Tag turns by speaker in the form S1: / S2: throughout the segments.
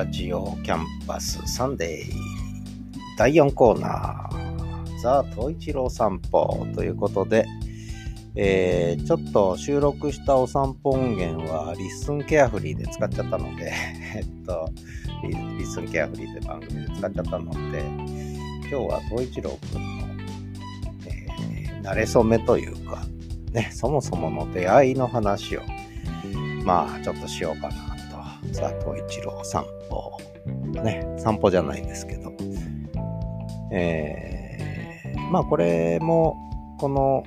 S1: 始めるラジオキャンパスサンデー第4コーナーザ・冬一郎さんぽということで、えー、ちょっと収録したお散歩音源は Listen Carefully で使っちゃったので、えっとリ、リッスンケアフリーという番組で使っちゃったので、今日はトイチローくんの、えー、馴れ初めというか、ね、そもそもの出会いの話を、まあ、ちょっとしようかな。と。ザ・トイチロー散歩。ね、散歩じゃないですけど。えー、まあ、これも、この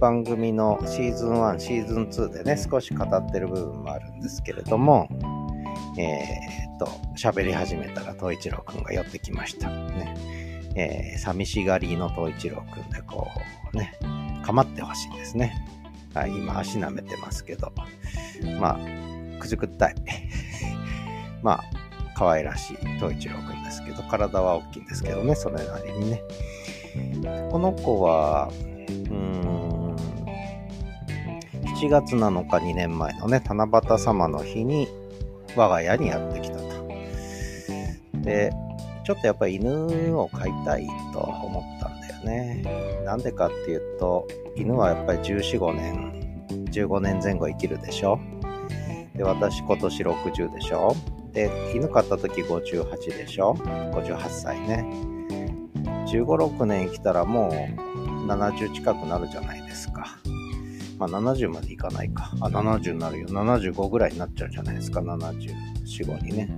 S1: 番組のシーズン1、シーズン2でね、少し語ってる部分もあるんですけれども、えー、っと、喋り始めたら、東一郎くんが寄ってきました。ね。えー、寂しがりの東一郎くんで、こう、ね、構ってほしいんですね。はい、今足舐めてますけど、まあ、くじくったい。まあ、可愛らしい東一郎くんですけど、体は大きいんですけどね、それなりにね。この子は、うーん、7月7日2年前のね、七夕様の日に我が家にやってきたと。で、ちょっとやっぱり犬を飼いたいと思ったんだよね。なんでかっていうと、犬はやっぱり14、5年、15年前後生きるでしょ。で、私今年60でしょ？で、犬飼った時58でしょ？58歳ね。15、6年生きたらもう70近くなるじゃないですか。まあ70までいかないか。あ、70になるよ。75ぐらいになっちゃうじゃないですか。74、5にね。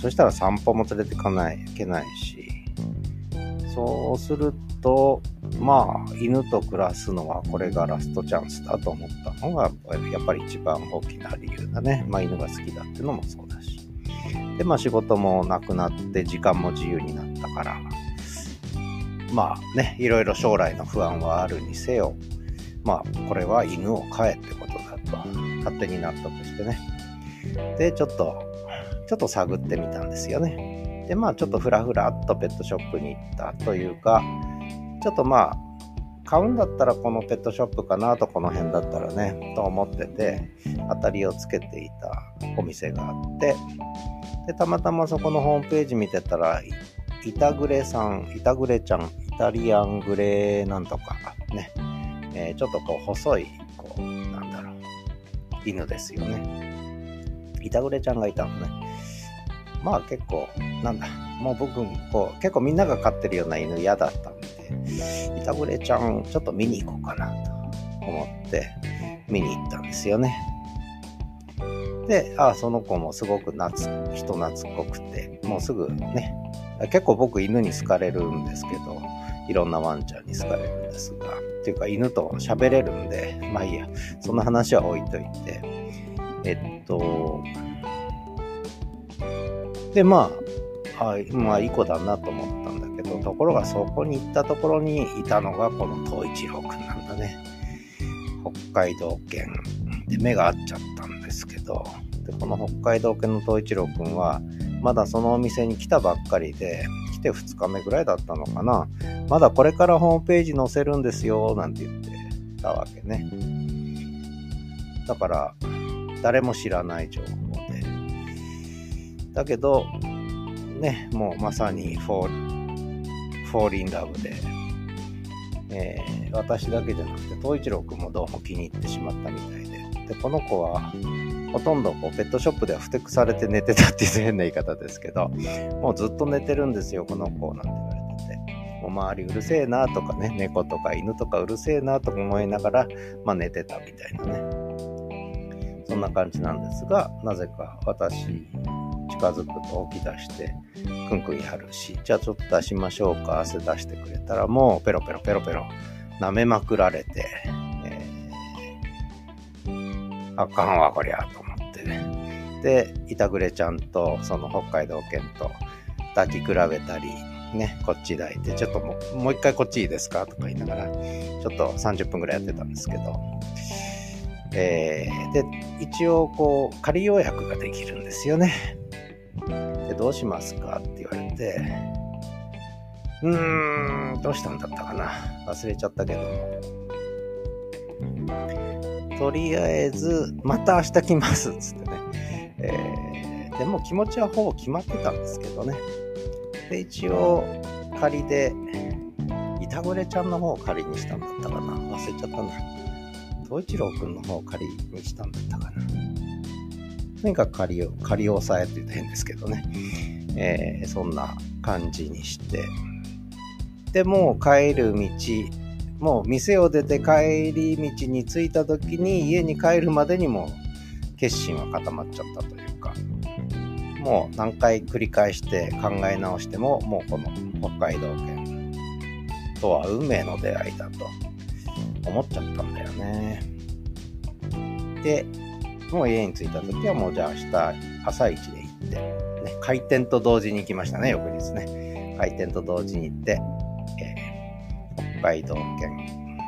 S1: そしたら散歩も連れてかないいけないし、そうすると、まあ、犬と暮らすのはこれがラストチャンスだと思ったのが、やっぱり一番大きな理由だね。まあ、犬が好きだっていうのもそうだし。で、まあ、仕事もなくなって時間も自由になったから、まあね、いろいろ将来の不安はあるにせよ、まあ、これは犬を飼えってことだと、勝手に納得してね。で、ちょっと、ちょっと探ってみたんですよね。で、まあ、ちょっとふらふらっとペットショップに行ったというか、ちょっとまあ、買うんだったらこのペットショップかなとこの辺だったらね、と思ってて、当たりをつけていたお店があって、で、たまたまそこのホームページ見てたら、イタグレさん、イタグレちゃん、イタリアングレーなんとかね、えー、ちょっとこう細い、こう、なんだろう、犬ですよね。イタグレちゃんがいたのね。まあ結構、なんだ、もう僕、こう、結構みんなが飼ってるような犬嫌だったんで、イタグレちゃん、ちょっと見に行こうかなと思って、見に行ったんですよね。で、あ、その子もすごく懐人懐っこくて、もうすぐね、結構僕犬に好かれるんですけど、いろんなワンちゃんに好かれるんですが、っていうか犬と喋れるんで、まあいいや、そんな話は置いといて、えっと、で、まあ、あまあいい子だなと思ったんだけど、ところがそこに行ったところにいたのがこの東一郎くんなんだね。北海道犬で目が合っちゃったんですけど、でこの北海道犬の冬一郎くんは、まだそのお店に来たばっかりで、来て2日目ぐらいだったのかな。まだこれからホームページ載せるんですよ、なんて言ってたわけね。だから、誰も知らない情報で。だけど、ね、もうまさに fall, fall in love で、えー、私だけじゃなくて、冬一郎くんもどうも気に入ってしまったみたいで。で、この子は、ほとんどこうペットショップではふてくされて寝てたっていう変な言い方ですけど、もうずっと寝てるんですよ、この子なんて言われてて。もう周りうるせえなとかね、猫とか犬とかうるせえなとか思いながら、まあ寝てたみたいなね。そんな感じなんですが、なぜか私、近づくと起き出して、くんくんやるし、じゃあちょっと出しましょうか、汗出してくれたら、もうペロペロペロペロ舐めまくられて、あかんわ、こりゃ、と思ってね。で、板暮ちゃんと、その北海道犬と抱き比べたり、ね、こっち抱いて、ちょっともう、もう一回こっちいいですか？とか言いながら、ちょっと30分くらいやってたんですけど、えー、で、一応、こう、仮予約ができるんですよね。で、どうしますかって言われて、うーん、どうしたんだったかな忘れちゃったけど。とりあえず、また明日来ますっ、つってね。えー、でも気持ちはほぼ決まってたんですけどね。で、一応、仮で、板暮ちゃんの方を仮にしたんだったかな。忘れちゃったんだ。東一郎くんの方を仮にしたんだったかな。とにかく仮を、仮を抑えって言うと変ですけどね。えー、そんな感じにして。で、もう帰る道、もう店を出て帰り道に着いた時に家に帰るまでにも決心は固まっちゃったというか、もう何回繰り返して考え直しても、もうこの北海道圏とは運命の出会いだと思っちゃったんだよね。で、もう家に着いた時はもうじゃあ明日朝一で行って、ね、開店と同時に行きましたね、翌日ね。開店と同時に行って、えー、北海道県、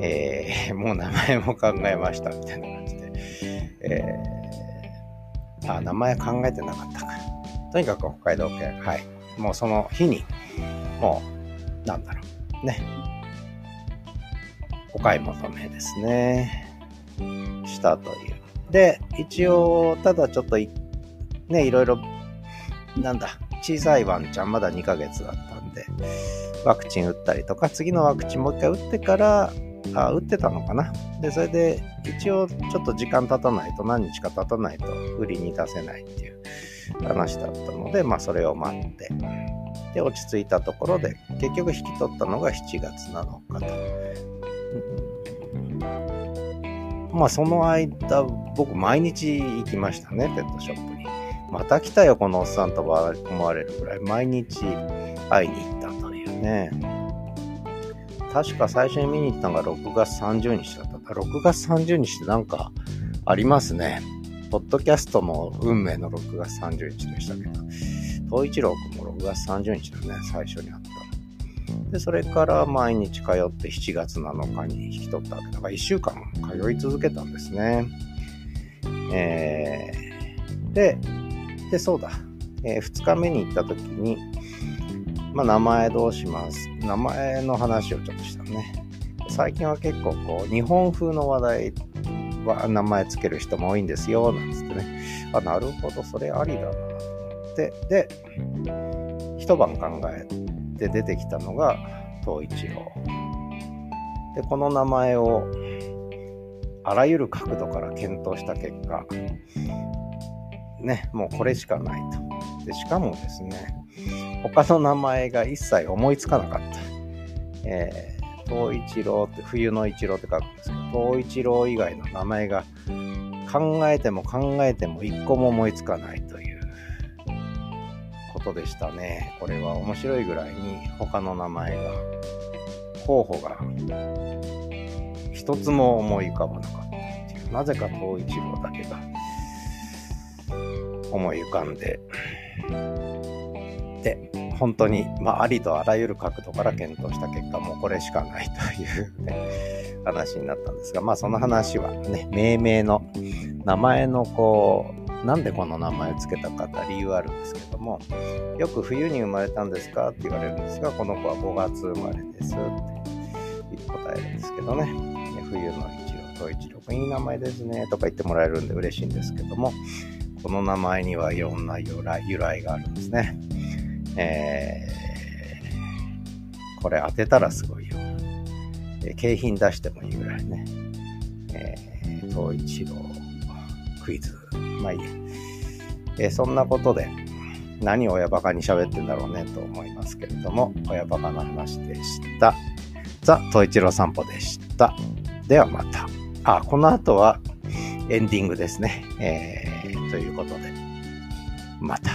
S1: えー、もう名前も考えましたみたいな感じで、えー、あ、名前考えてなかったか。とにかく北海道県、はい。もうその日に、もう、なんだろう、ね。お買い求めですね。したという。で、一応、ただちょっとね、いろいろ、なんだ、小さいワンちゃん、まだ2ヶ月だったんで、ワクチン打ったりとか、次のワクチンもう一回打ってから、あ、打ってたのかな。で、それで、一応、ちょっと時間経たないと、何日か経たないと、売りに出せないっていう話だったので、まあ、それを待って、で、落ち着いたところで、結局引き取ったのが7月7日と。まあその間、僕毎日行きましたね、ペットショップに。また来たよ、このおっさんと思われるくらい、毎日会いに行ったというね。確か最初に見に行ったのが6月30日だった。6月30日ってなんかありますね。ポッドキャストも運命の6月30日でしたけど、東一郎くんも6月30日だね、最初に会った。で、それから毎日通って7月7日に引き取ったわけだから1週間通い続けたんですね。えー、で、で、そうだ。えー、2日目に行った時に、まあ、名前どうします？名前の話をちょっとしたね。最近は結構こう、日本風の話題は名前つける人も多いんですよ、なんつってね。あ、なるほど、それありだなと思って。で、一晩考えで出てきたのが東一郎。で、この名前をあらゆる角度から検討した結果、ね、もうこれしかないと。で、しかもですね、他の名前が一切思いつかなかった。えー、一郎って、冬の一郎って書くんですけど、東一郎以外の名前が考えても考えても一個も思いつかないということでしたね。これは面白いぐらいに他の名前が、候補が一つも思い浮かばなかったっ。なぜか東一郎だけが思い浮かんで、で、本当に、まあ、ありとあらゆる角度から検討した結果、もうこれしかないというね、話になったんですが、まあその話はね、命名の名前のこう、なんでこの名前を付けたかって理由あるんですけども、よく冬に生まれたんですかって言われるんですが、この子は5月生まれですって答えるんですけどね。冬の一郎と一郎、いい名前ですねとか言ってもらえるんで嬉しいんですけども、この名前にはいろんな由来由来があるんですね。えー、これ当てたらすごいよ。景品出してもいいぐらいね。えー、東一郎クイズまあいいや。えー、そんなことで、何を親バカに喋ってんだろうねと思いますけれども、親バカの話でした。ザ・トイチロ散歩でした。ではまた。あ、この後はエンディングですね。えー、ということで、また。